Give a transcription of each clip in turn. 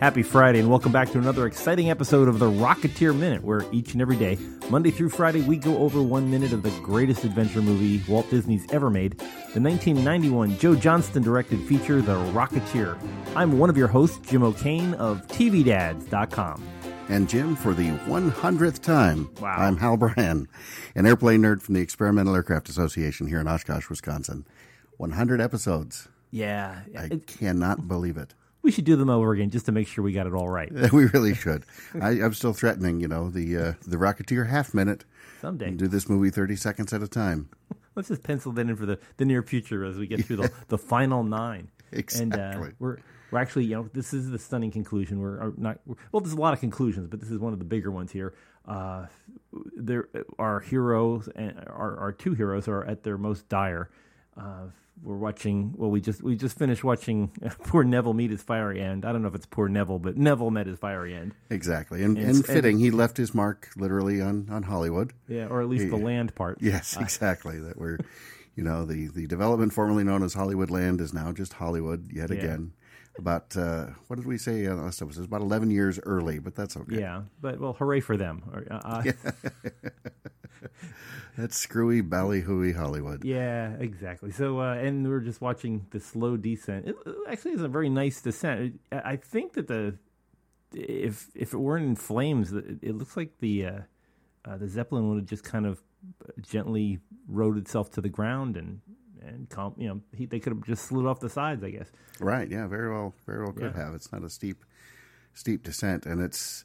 Happy Friday, and welcome back to another exciting episode of the Rocketeer Minute, where each and every day, Monday through Friday, we go over one minute of the greatest adventure movie Walt Disney's ever made, the 1991 Joe Johnston directed feature, The Rocketeer. I'm one of your hosts, Jim O'Kane of TVDads.com. And Jim, for the 100th time, Wow. I'm Hal Bryan, an airplane nerd from the Experimental Aircraft Association here in Oshkosh, Wisconsin. 100 episodes. Yeah, I it- cannot believe it. We should do them over again just to make sure we got it all right We really should. I, I'm still threatening, you know, the uh, the Rocketeer half minute. someday. Do this movie 30 seconds at a time. Let's just pencil that in for the, the near future as we get through the, the final nine. And uh, Exactly. we're we're actually you know this is the stunning conclusion. We're are not we're, well. There's a lot of conclusions, but this is one of the bigger ones here. Uh, there, our heroes and our, our two heroes are at their most dire. Uh, we're watching. Well, we just we just finished watching poor Neville meet his fiery end. I don't know if it's poor Neville, but Neville met his fiery end. Exactly. And, It's- and fitting, he left his mark literally on, on Hollywood. Yeah, or at least the land part. Yes, exactly. That we're, you know, the, the development formerly known as Hollywood Land is now just Hollywood yet Yeah. again. About, uh, what did we say? Uh, last episode? It was about 11 years early, but that's okay. Yeah, but well, hooray for them. Or, Uh, uh, That's screwy, ballyhooey Hollywood. Yeah, exactly. So, uh, and we are just watching the slow descent. It actually is a very nice descent. I think that the if if it weren't in flames, it, looks like the uh, uh, the zeppelin would have just kind of gently rode itself to the ground and and com- you know he, they could have just slid off the sides. I guess. Right. Yeah. Very well. Very well could Yeah. have. It's not a steep, steep descent, and it's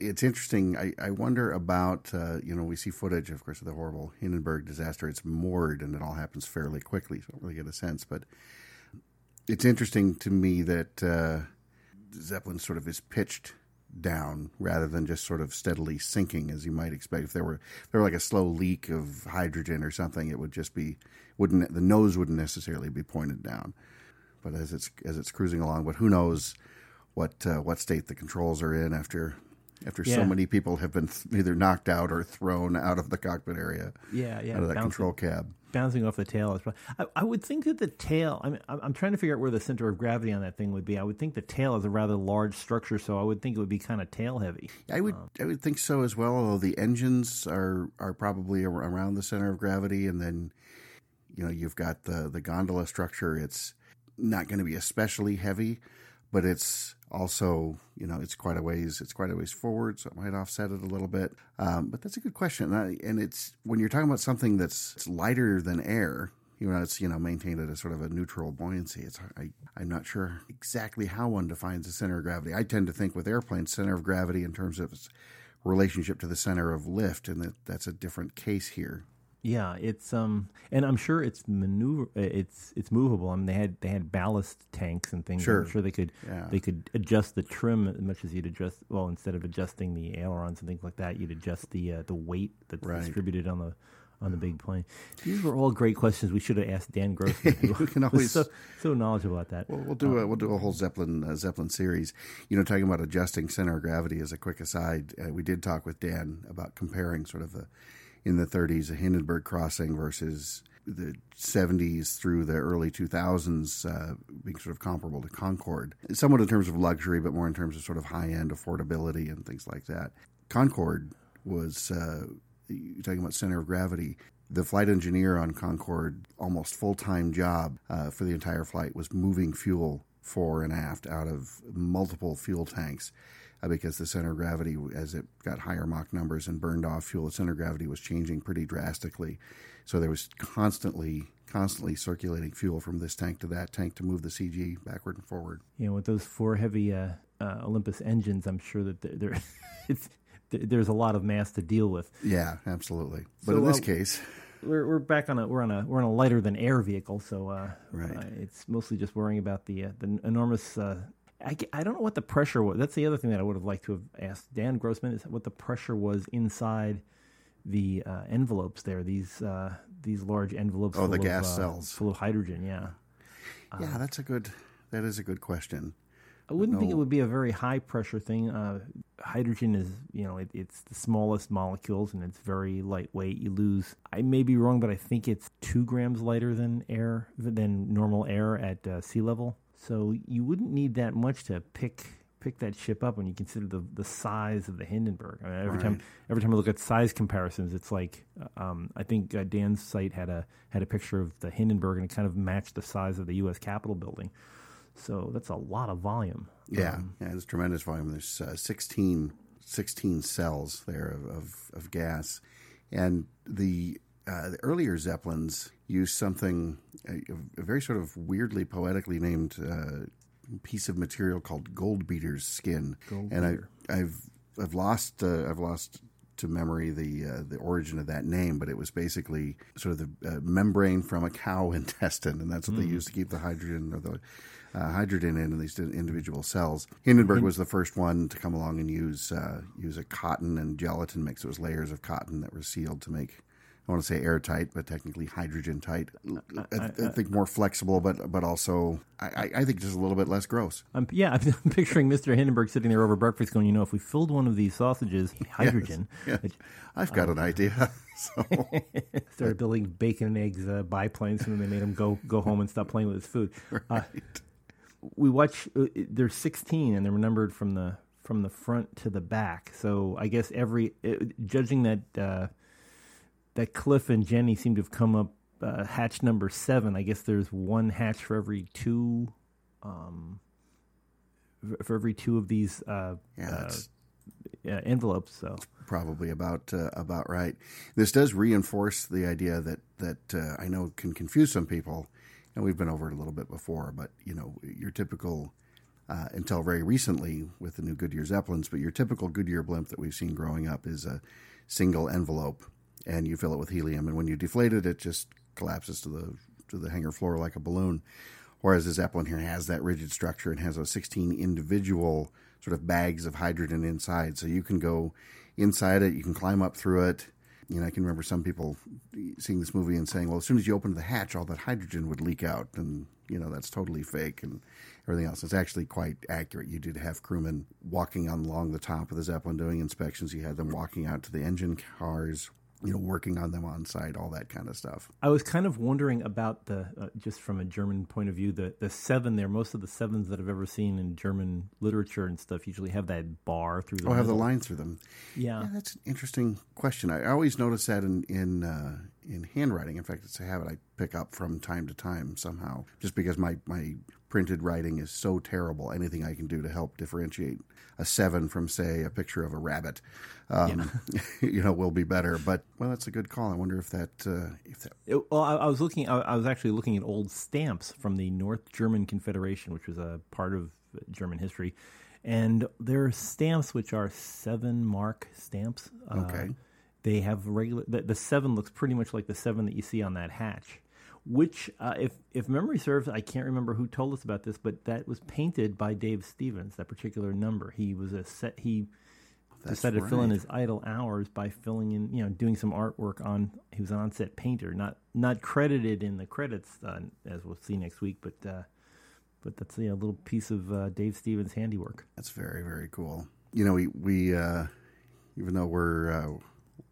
it's interesting. I, I wonder about uh, you know we see footage, of course, of the horrible Hindenburg disaster. It's moored, and it all happens fairly quickly, so I don't really get a sense. But it's interesting to me that uh, Zeppelin sort of is pitched down rather than just sort of steadily sinking as you might expect. If there were if there were like a slow leak of hydrogen or something, it would just be wouldn't the nose wouldn't necessarily be pointed down but as it's as it's cruising along. But who knows what uh, what state the controls are in after after Yeah. so many people have been th- either knocked out or thrown out of the cockpit area, Yeah, yeah. out of that bouncing- control cab. bouncing off the tail. is prob- I, I would think that the tail. I mean, I'm I'm trying to figure out where the center of gravity on that thing would be. I would think the tail is a rather large structure, so I would think it would be kind of tail heavy. I would um, I would think so as well. Although the engines are are probably around the center of gravity, and then you know you've got the the gondola structure. It's not going to be especially heavy, but it's also you know it's quite a ways it's quite a ways forward, so it might offset it a little bit. Um, but that's a good question, and, I, and it's when you're talking about something that's lighter than air. You know, it's you know maintained at a sort of a neutral buoyancy. It's I I'm not sure exactly how one defines the center of gravity. I tend to think with airplanes, center of gravity in terms of its relationship to the center of lift, and that that's a different case here. Yeah, it's um, and I'm sure it's maneuver. uh, It's it's movable. I mean, they had they had ballast tanks and things. Sure. I'm sure they could Yeah. they could adjust the trim as much as you'd adjust. Well, instead of adjusting the ailerons and things like that, you'd adjust the uh, the weight that's Right. distributed on the on the big plane. These were all great questions. We should have asked Dan Grossman, We can always- so so knowledgeable about that. Well, we'll do a we'll do a whole Zeppelin uh, Zeppelin series. You know, talking about adjusting center of gravity as a quick aside, uh, we did talk with Dan about comparing sort of the in the 30s a Hindenburg crossing versus the 70s through the early 2000s uh, being sort of comparable to Concorde, somewhat in terms of luxury, but more in terms of sort of high end affordability and things like that. Concorde was uh, you're talking about center of gravity. The flight engineer on Concorde, almost full time job uh, for the entire flight, was moving fuel fore and aft out of multiple fuel tanks uh, because the center of gravity, as it got higher Mach numbers and burned off fuel, the center of gravity was changing pretty drastically. So there was constantly, constantly circulating fuel from this tank to that tank to move the CG backward and forward. you know, with those four heavy uh, uh, Olympus engines, I'm sure that there, there it's, there's a lot of mass to deal with. Yeah, absolutely. But So, in this uh, case, we're we're back on a we're on a we're on a lighter than air vehicle, so uh, Right. uh, it's mostly just worrying about the uh, the enormous. Uh, I, I don't know what the pressure was. That's the other thing that I would have liked to have asked Dan Grossman is what the pressure was inside the uh, envelopes there. These uh, these large envelopes. Oh, the full of, gas uh, cells. full of hydrogen. Yeah, yeah, that's a good. That is a good question. I wouldn't think it would be a very high pressure thing. Uh, hydrogen is, you know, it, it's the smallest molecules and it's very lightweight. You lose. I may be wrong, but I think it's two grams lighter than air than normal air at uh, sea level. So you wouldn't need that much to pick pick that ship up when you consider the the size of the Hindenburg. I mean, every right. time every time I look at size comparisons, it's like um, I think uh, Dan's site had a had a picture of the Hindenburg and it kind of matched the size of the U.S. Capitol building. So that's a lot of volume. Yeah, um, yeah, it's tremendous volume. There's uh, 16, 16 cells there of, of, of gas, and the uh, the earlier Zeppelins used something a, a, very sort of weirdly poetically named uh, piece of material called gold beater's skin, gold and I, have I've lost uh, I've lost to memory the uh, the origin of that name, but it was basically sort of the uh, membrane from a cow intestine, and that's what mm. they hmm. used to keep the hydrogen or the uh, hydrogen in, in these individual cells. Hindenburg was the first one to come along and use uh, use a cotton and gelatin mix. It was layers of cotton that were sealed to make I want to say airtight, but technically hydrogen tight. I, I, I, think more flexible, but but also I, I, think just a little bit less gross. I'm, yeah, I'm picturing Mr. Hindenburg sitting there over breakfast, going, you know, if we filled one of these sausages hydrogen, yes, yes. I've got um, an idea. So. started building bacon and eggs uh, biplanes, and then they made him go go home and stop playing with his food. Uh, right. Uh, we watch. Uh, there's 16, and they're numbered from the from the front to the back. So I guess every uh, judging that uh, that Cliff and Jenny seem to have come up uh, hatch number seven. I guess there's one hatch for every two, um, for every two of these uh, yeah, uh, envelopes. So probably about uh, about right. This does reinforce the idea that that uh, I know can confuse some people, and we've been over it a little bit before. But you know, your typical. Uh, until very recently, with the new Goodyear Zeppelins, but your typical Goodyear blimp that we've seen growing up is a single envelope and you fill it with helium. And when you deflate it, it just collapses to the to the hangar floor like a balloon. Whereas the Zeppelin here has that rigid structure and has those 16 individual sort of bags of hydrogen inside. So you can go inside it, you can climb up through it. You know, I can remember some people seeing this movie and saying, well, as soon as you open the hatch, all that hydrogen would leak out. And, you know, that's totally fake and everything else. It's actually quite accurate. You did have crewmen walking along the top of the Zeppelin doing inspections. You had them walking out to the engine cars you know, working on them on site, all that kind of stuff. I was kind of wondering about the, uh, just from a German point of view, the, the seven there, most of the sevens that I've ever seen in German literature and stuff usually have that bar through the Oh, have the line through them. Yeah. yeah. That's an interesting question. I always notice that in, in, uh, in handwriting. In fact, it's a habit I pick up from time to time somehow, just because my, my printed writing is so terrible. Anything I can do to help differentiate a seven from, say, a picture of a rabbit, um, yeah. you know, will be better. But well, that's a good call. I wonder if that uh, if that. It, well, I, I, was looking. I, I, was actually looking at old stamps from the North German Confederation, which was a part of German history, and there are stamps which are seven mark stamps. Uh, okay. Uh, they have regular. The, the seven looks pretty much like the seven that you see on that hatch which, uh, if if memory serves, I can't remember who told us about this, but that was painted by Dave Stevens. That particular number, he was a set. He That's decided right. to fill in his idle hours by filling in, you know, doing some artwork on. He was an on-set painter, not not credited in the credits, uh, as we'll see next week, but. Uh, but that's you know, a little piece of uh, Dave Stevens' handiwork. That's very very cool. You know, we we uh, even though we're uh,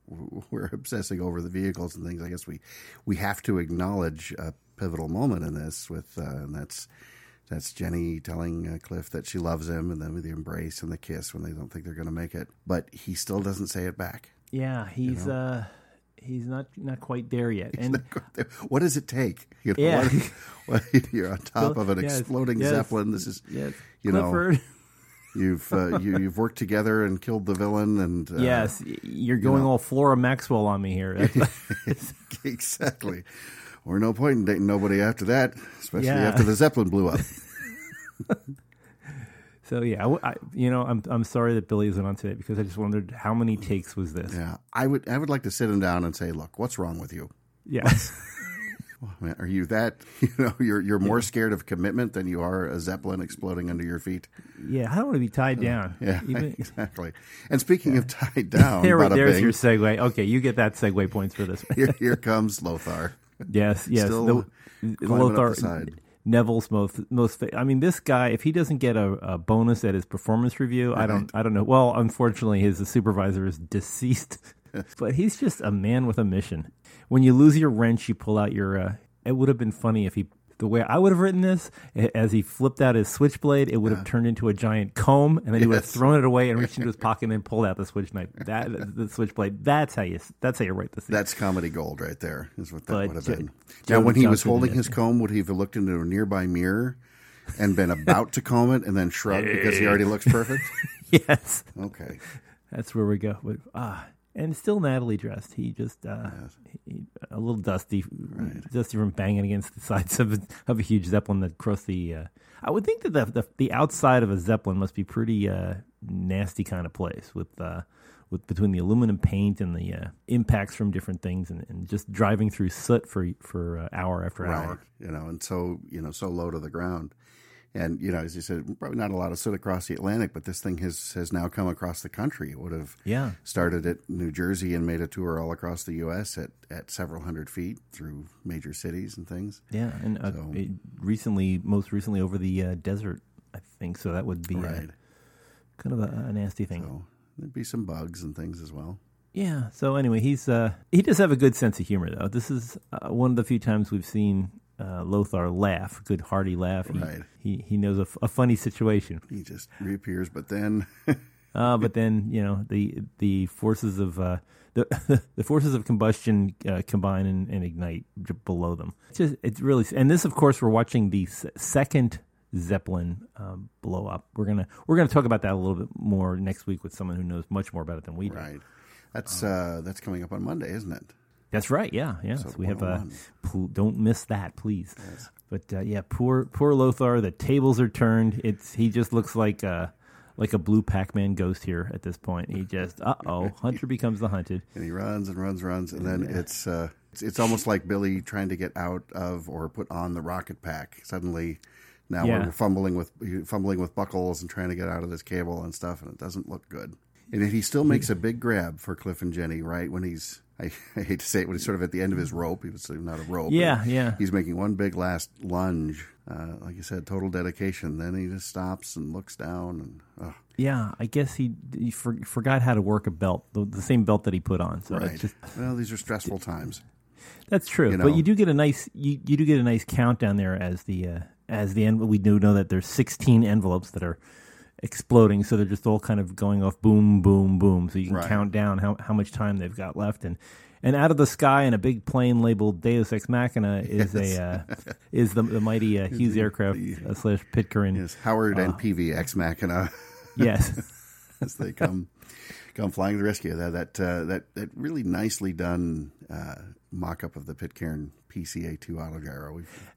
we're obsessing over the vehicles and things, I guess we we have to acknowledge a pivotal moment in this with, uh, and that's that's Jenny telling uh, Cliff that she loves him, and then with the embrace and the kiss when they don't think they're going to make it, but he still doesn't say it back. Yeah, he's. You know? uh he's not not quite there yet. He's and there. what does it take? You know, yeah, what, what, you're on top of an yes, exploding yes, zeppelin. This is yes. you Clifford. know You've uh, you, have worked together and killed the villain, and uh, yes, you're going you know. all Flora Maxwell on me here. exactly. Or no point in dating nobody after that, especially yeah. after the Zeppelin blew up. so yeah, I, I, you know, I'm I'm sorry that Billy isn't on today because I just wondered how many takes was this. Yeah, I would I would like to sit him down and say, look, what's wrong with you? Yes. Man, are you that you know you're you're more yeah. scared of commitment than you are a zeppelin exploding under your feet? Yeah, I don't want to be tied uh, down. Yeah, Even, exactly. And speaking yeah. of tied down, there, there's bing, your segue. Okay, you get that segue points for this. here, here comes Lothar. Yes, yes. Still the, Lothar. Neville's most most. I mean, this guy, if he doesn't get a, a bonus at his performance review, right. I don't. I don't know. Well, unfortunately, his supervisor is deceased, but he's just a man with a mission when you lose your wrench, you pull out your. Uh, it would have been funny if he the way I would have written this, as he flipped out his switchblade, it would have turned into a giant comb, and then he would have Yes. thrown it away and reached into his pocket and then pulled out the switch knife. That the switchblade. That's how you. That's how you write the scene. That's comedy gold right there. Is what that But would have Jo- been. Joe now, when he was Johnson holding did. his comb, would he have looked into a nearby mirror and been about to comb it and then shrugged because he already looks perfect? yes, Okay. that's where we go. But ah, and still Natalie dressed. He just uh, he, a little dusty, dusty from banging against the sides of a, of a huge zeppelin that crossed the. Uh, I would think that the, the the outside of a zeppelin must be pretty uh, nasty kind of place with. Uh, with between the aluminum paint and the uh, impacts from different things, and, and just driving through soot for for uh, hour after Right. hour. You know, and so, you know, so low to the ground. And, you know, as you said, probably not a lot of soot across the Atlantic, but this thing has, has now come across the country. It would have Yeah, started at New Jersey and made a tour all across the U.S. at, at several hundred feet through major cities and things. yeah, and uh, So- it recently, most recently, over the uh, desert, I think. So that would be uh, Right. kind of a, a nasty thing. So there'd be some bugs and things as well. Yeah. So anyway, he's uh, he does have a good sense of humor, though. This is uh, one of the few times we've seen uh, Lothar laugh, good hearty laugh. He, Right. He he knows a, f- a funny situation. He just reappears, but then Uh, but then you know the the forces of uh, the the forces of combustion uh, combine and, and ignite j- below them. It's just it's really and this of course we're watching the s- second Zeppelin um, blow up. We're gonna we're gonna talk about that a little bit more next week with someone who knows much more about it than we do. right. That's uh, that's coming up on Monday, isn't it? That's right. Yeah, yeah. So we have a 101. pl- don't miss that, please. But uh, yeah, poor poor Lothar. The tables are turned. It's he just looks like uh like a blue Pac-Man ghost here at this point. He just uh oh, Hunter becomes the hunted. and he runs and runs, runs, and then it's uh, it's, it's almost like Billy trying to get out of or put on the rocket pack. Suddenly, now Yeah. we're fumbling with fumbling with buckles and trying to get out of this cable and stuff, and it doesn't look good. And he still makes a big grab for Cliff and Jenny, right when he's I, I hate to say it, when he's sort of at the end of his rope. He was not a rope. Yeah, yeah. He's making one big last lunge. Uh, like you said, total dedication. Then he just stops and looks down and. Yeah, I guess he he for, forgot how to work a belt, the, the same belt that he put on. So right. just well, these are stressful times. That's true, You know. but you do get a nice you, you do get a nice countdown there as the uh, as the end. We do know that there's 16 envelopes that are exploding, so they're just all kind of going off boom, boom, boom. So you can Right. count down how how much time they've got left, and and out of the sky in a big plane labeled Deus Ex Machina is a uh, is the the mighty uh, Hughes aircraft uh, slash Pitcairn. Yes, Howard and Peevy ex machina. Yes, as they come come flying to the rescue. That that uh, that that really nicely done uh, mock up of the Pitcairn PCA two autogyro. We've,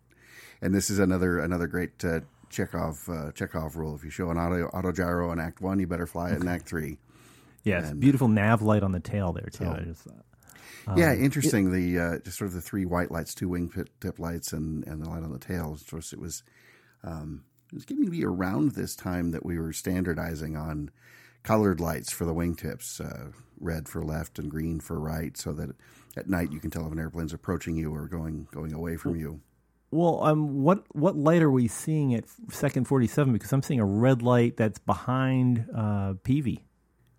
and this is another another great uh, Chekhov uh, Chekhov rule. If you show an auto autogyro in Act One, you better fly it in Act Three. yes, beautiful nav light on the tail there too. I just, uh, yeah, interesting. the uh, just sort of the three white lights, two wing pit, tip lights, and and the light on the tail. Of course, it was um, it was getting to be around this time that we were standardizing on colored lights for the wingtips, uh, red for left and green for right, so that at night you can tell if an airplane's approaching you or going going away from you. Well, um, what what light are we seeing at second forty seven? Because I'm seeing a red light that's behind uh, Peevy.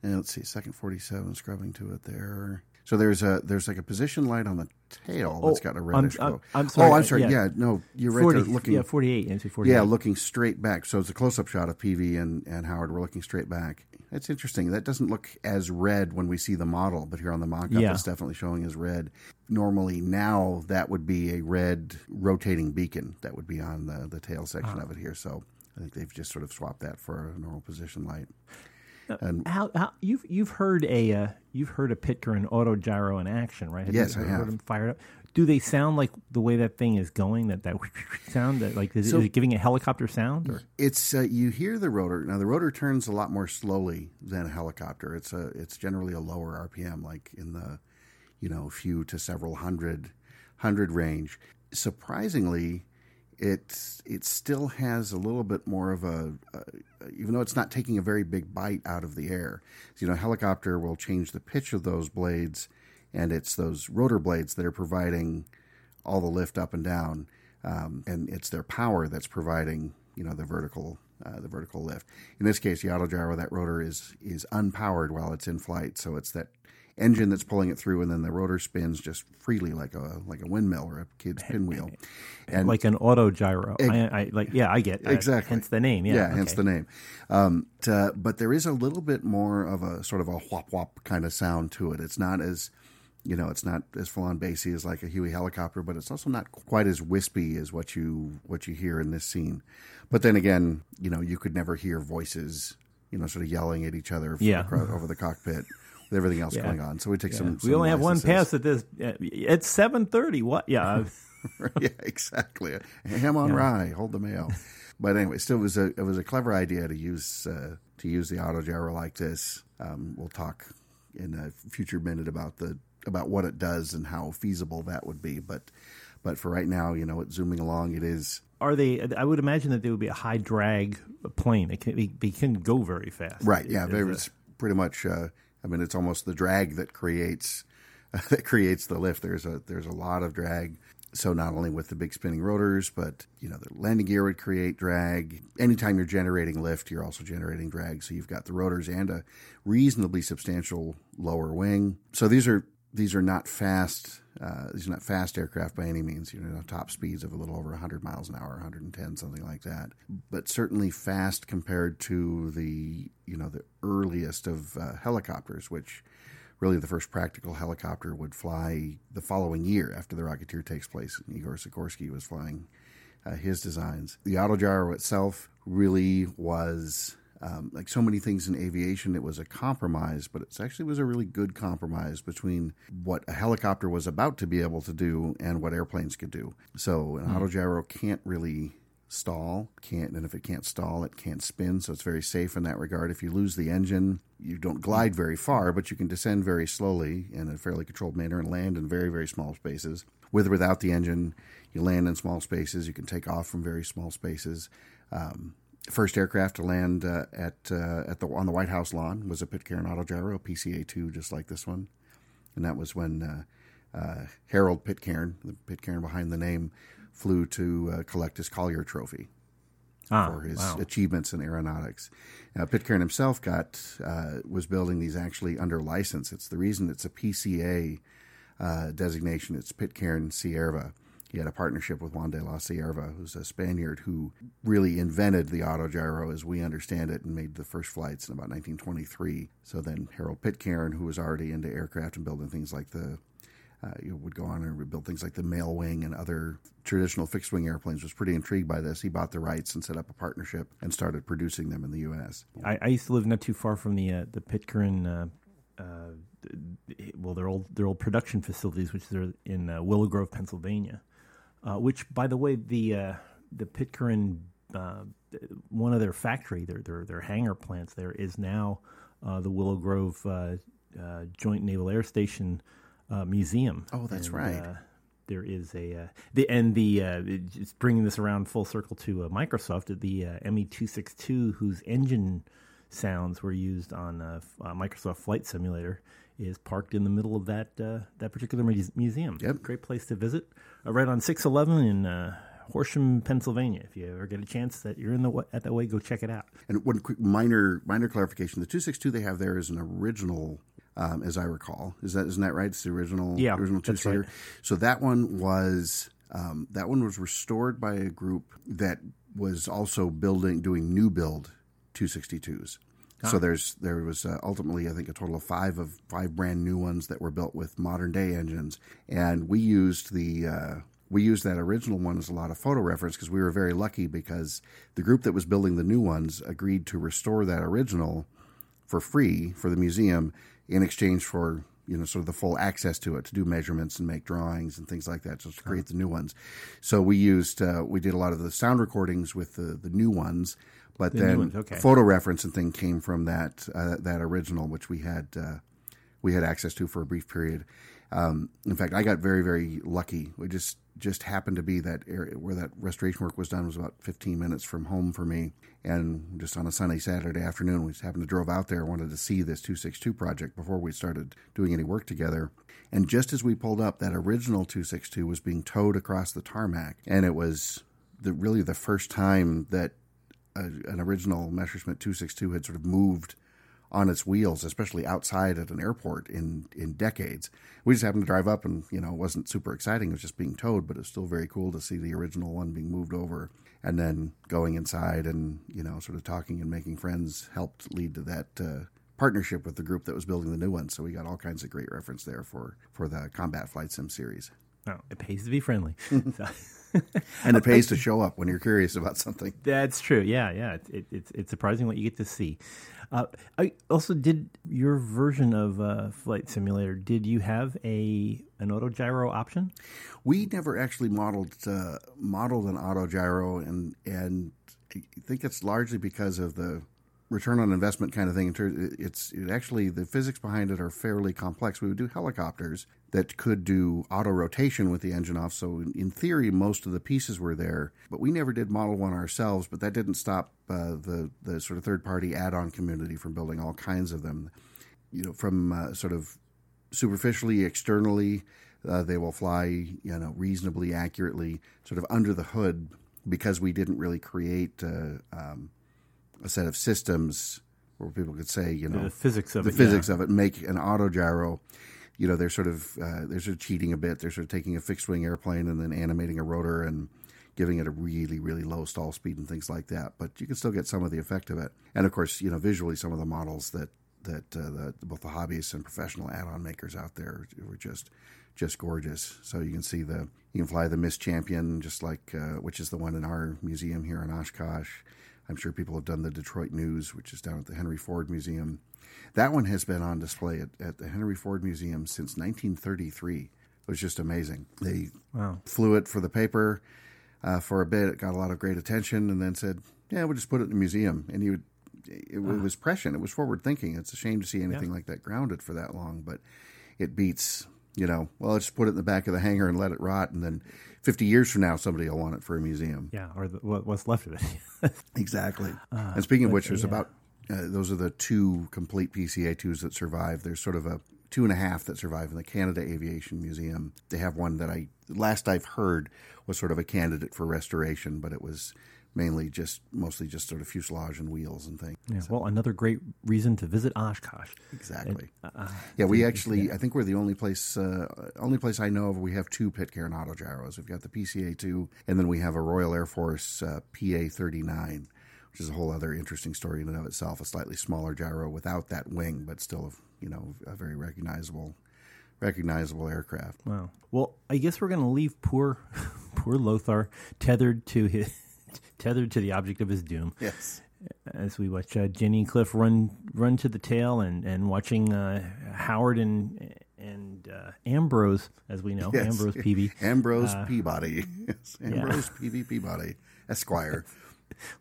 And let's see, second forty seven, scrubbing to it there. So there's a there's like a position light on the tail that's Oh, got a I'm- reddish I'm- glow. I'm sorry, Oh, I'm sorry. yeah. Yeah, no, you're right. there looking. yeah, forty eight forty eight. Yeah, looking straight back. So it's a close up shot of Peevy and, and Howard. We're looking straight back. That's interesting. That doesn't look as red when we see the model, but here on the mock up, Yeah. it's definitely showing as red. Normally, now that would be a red rotating beacon that would be on the, the tail section of it here. So I think they've just sort of swapped that for a normal position light. And How, how you've you've heard a uh, you've heard a Pitcairn auto gyro in action, right? Yes, you I heard have. them fired up. Do they sound like the way that thing is going? That that sound that like is, So- is it giving a helicopter sound? Or? It's uh, you hear the rotor now. The rotor turns a lot more slowly than a helicopter. It's a it's generally a lower RPM, like in the you know few to several hundred hundred range. Surprisingly, it it still has a little bit more of a, even though it's not taking a very big bite out of the air. You know, helicopter will change the pitch of those blades, and it's those rotor blades that are providing all the lift up and down, um, and it's their power that's providing you know the vertical uh, the vertical lift. In this case, the autogyro that rotor is is unpowered while it's in flight, so it's that engine that's pulling it through, and then the rotor spins just freely like a like a windmill or a kid's pinwheel, and like an auto gyro. I, I, like yeah, I get exactly. Hence the name. Yeah, yeah okay. hence the name. Um, to, but there is a little bit more of a sort of a whop whop kind of sound to it. It's not as you know, it's not as full on bassy as like a Huey helicopter, but it's also not quite as wispy as what you what you hear in this scene. But then again, you know, you could never hear voices, you know, sort of yelling at each other yeah. across, over the cockpit with everything else yeah. going on. So we take yeah. some, We only have one pass at this. It's seven thirty. What? Yeah. yeah, exactly. Ham on rye. Hold the mail. But anyway, still, it was a it was a clever idea to use uh, to use the auto gyro like this. Um, we'll talk in a future minute about the about what it does and how feasible that would be. But but for right now, you know, it's zooming along. It is. Are they? I would imagine that they would be a high drag plane. It can they can go very fast. Right. Yeah. It's pretty much. Uh, I mean, it's almost the drag that creates uh, that creates the lift. There's a there's a lot of drag. So not only with the big spinning rotors, but you know the landing gear would create drag. Anytime you're generating lift, you're also generating drag. So you've got the rotors and a reasonably substantial lower wing. So these are these are not fast. Uh, these are not fast aircraft by any means. You know, top speeds of a little over 100 miles an hour, 110, something like that. But certainly fast compared to the you know the earliest of uh, helicopters, which really the first practical helicopter would fly the following year after the Rocketeer takes place. Igor Sikorsky was flying uh, his designs. The autogyro itself really was um, like so many things in aviation, it was a compromise, but it actually was a really good compromise between what a helicopter was about to be able to do and what airplanes could do. So an mm. autogyro can't really stall. Can't and if it can't stall it can't spin so it's very safe in that regard. If you lose the engine you don't glide very far but you can descend very slowly in a fairly controlled manner and land in very very small spaces. With or without the engine you land in small spaces. You can take off from very small spaces. Um, first aircraft to land uh, at uh, at the on the White House lawn was a Pitcairn Autogyro a PCA two, just like this one, and that was when uh, uh Harold Pitcairn, the Pitcairn behind the name, flew to uh, collect his Collier Trophy ah, for his wow. achievements in aeronautics. Now, Pitcairn himself got uh, was building these actually under license. It's the reason it's a PCA designation. It's Pitcairn Cierva he had a partnership with Juan de la Cierva, who's a Spaniard who really invented the autogyro as we understand it and made the first flights in about 1923. So then Harold Pitcairn, who was already into aircraft and building things like the uh, you know, would go on and build things like the mail wing and other traditional fixed wing airplanes. Was pretty intrigued by this. He bought the rights and set up a partnership and started producing them in the U.S. I, I used to live not too far from the uh, the Pitcairn. Uh, uh, well, their old their old production facilities, which are in uh, Willow Grove, Pennsylvania uh, which, by the way, the the Pitcairn one of their factory, their their their hangar plants there is now the Willow Grove Joint Naval Air Station Uh, museum. Oh, that's and, right. Uh, there is a uh, the and the just bringing this around full circle to Microsoft. The ME two six two, whose engine sounds were used on Microsoft Flight Simulator is parked in the middle of that uh, that particular museum. Yep. Great place to visit. Uh, right on 611 in uh, Horsham, Pennsylvania. If you ever get a chance that you're in the at that way, go check it out. And one quick minor minor clarification: the 262 they have there is an original. Um, as I recall, is that isn't that right? It's the original, yeah, original two seater. Right. So that one was um, that one was restored by a group that was also building doing new build 262s. So there's there was uh, ultimately I think a total of five of five brand new ones that were built with modern day engines, and we used the uh, we used that original one as a lot of photo reference because we were very lucky because the group that was building the new ones agreed to restore that original for free for the museum in exchange for you know sort of the full access to it to do measurements and make drawings and things like that just to create the new ones so we used uh, we did a lot of the sound recordings with the the new ones but The then ones, okay. photo reference and thing came from that uh, that original, which we had uh, we had access to for a brief period. Um, in fact, I got very very lucky. We just just happened to be that area where that restoration work was done was about 15 minutes from home for me, and just on a sunny Saturday afternoon, we just happened to drove out there. Wanted to see this 262 project before we started doing any work together. And just as we pulled up, that original 262 was being towed across the tarmac, and it was the, really the first time that a, an original Messerschmitt 262 had sort of moved on its wheels, especially outside at an airport in in decades. We just happened to drive up, and you know, it wasn't super exciting. It was just being towed, but it's still very cool to see the original one being moved over, and then going inside and you know, sort of talking and making friends helped lead to that. Uh, partnership with the group that was building the new one so we got all kinds of great reference there for for the combat flight sim series Oh, it pays to be friendly. And it pays to show up when you're curious about something. That's true. Yeah, yeah. It, it, it's it's surprising what you get to see. Uh, I also did your version of uh, Flight Simulator. Did you have a an auto gyro option? We never actually modeled uh, modeled an auto gyro, and and I think it's largely because of the return on investment kind of thing. It's it actually the physics behind it are fairly complex. We would do helicopters that could do auto rotation with the engine off. So in, theory, most of the pieces were there, but we never did model one ourselves. But that didn't stop uh, the the sort of third party add on community from building all kinds of them. You know, from uh, sort of superficially, externally, uh, they will fly, you know, reasonably accurately, sort of under the hood, because we didn't really create uh, um, a set of systems where people could say, you know, The physics of the it. physics of it, make an auto gyro. You know, they're sort of uh, they're sort of cheating a bit. They're sort of taking a fixed wing airplane and then animating a rotor and giving it a really really low stall speed and things like that. But you can still get some of the effect of it. And of course, you know, visually, some of the models that that uh, the, both the hobbyists and professional add-on makers out there were just just gorgeous. So you can see the you can fly the Miss Champion, just like uh, which is the one in our museum here in Oshkosh. I'm sure people have done the Detroit News, which is down at the Henry Ford Museum. That one has been on display at, at the Henry Ford Museum since 1933. It was just amazing. They Wow. flew it for the paper uh, for a bit. It got a lot of great attention, and then said, "Yeah, we'll just put it in the museum." And you would, it, it was prescient. It was forward thinking. It's a shame to see anything like that grounded for that long, but it beats. You know, well, let's just put it in the back of the hangar and let it rot, and then 50 years from now, somebody will want it for a museum. Yeah, or the, what's left of it. Exactly. and speaking of which, there's yeah. about uh, those are the two complete PCA twos that survive. There's sort of a two and a half that survive in the Canada Aviation Museum. They have one that I last I've heard was sort of a candidate for restoration, but it was mainly just mostly just sort of fuselage and wheels and things. yeah, well, another great reason to visit Oshkosh. Exactly. Uh, Yeah, we actually, I think we're the only place, uh, only place I know of. We have two Pitcairn auto gyros. We've got the PCA two, and then we have a Royal Air Force uh, PA thirty nine, which is a whole other interesting story in and of itself. A slightly smaller gyro without that wing, but still, you know, a very recognizable, recognizable aircraft. Wow. Well, I guess we're going to leave poor, poor Lothar tethered to his, tethered to the object of his doom. Yes. as we watch uh, Jenny and Cliff run run to the tail, and and watching uh, Howard and and uh, Ambrose, as we know, Yes. Ambrose Peevy. Ambrose Peabody. Yes. Ambrose Peevy Peabody, Esquire.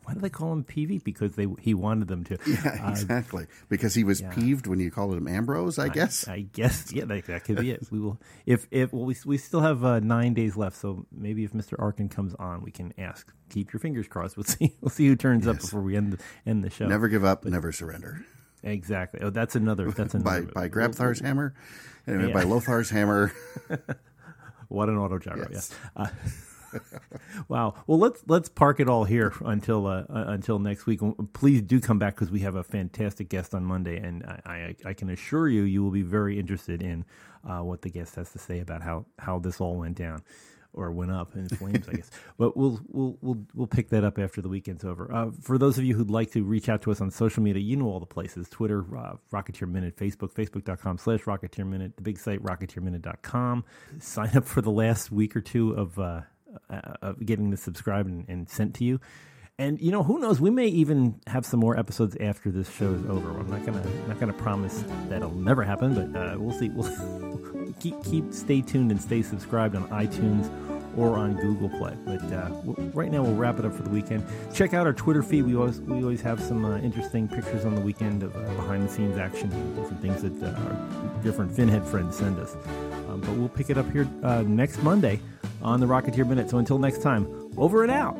Why do they call him Peevy? Because they he wanted them to. Yeah, exactly. because he was peeved when you called him Ambrose, I guess. I guess yeah, that, that could be it. We will if if well, we we still have uh, nine days left, so maybe if Mister Arkin comes on, we can ask. Keep your fingers crossed. We'll see. We'll see who turns up before we end the, end the show. never give up, never surrender. Exactly. Oh, that's another. That's another. By by. Grabthar's hammer, anyway, Yeah. by Lothar's hammer. What an auto gyro! Yes. Yes. Uh, wow. Well, let's let's park it all here until uh, uh, until next week. Please do come back because we have a fantastic guest on Monday, and I, I, I can assure you, you will be very interested in uh, what the guest has to say about how, how this all went down or went up in flames, I guess. But we'll we'll we'll we'll pick that up after the weekend's over. Uh, for those of you who'd like to reach out to us on social media, you know all the places: Twitter, uh, Rocketeer Minute, Facebook, Facebook.com slash Rocketeer Minute, the big site RocketeerMinute.com. Sign up for the last week or two of uh, uh, of getting this subscribed and, and sent to you. And you know, who knows? We may even have some more episodes after this show is over. I'm not gonna not gonna promise that'll never happen, but uh, we'll see. We'll keep keep stay tuned and stay subscribed on iTunes or on Google Play. But uh, right now, we'll wrap it up for the weekend. Check out our Twitter feed. We always we always have some uh, interesting pictures on the weekend of uh, behind the scenes action, and different things that uh, our different Finhead friends send us. Um, but we'll pick it up here uh, next Monday on the Rocketeer Minute. So until next time, over and out.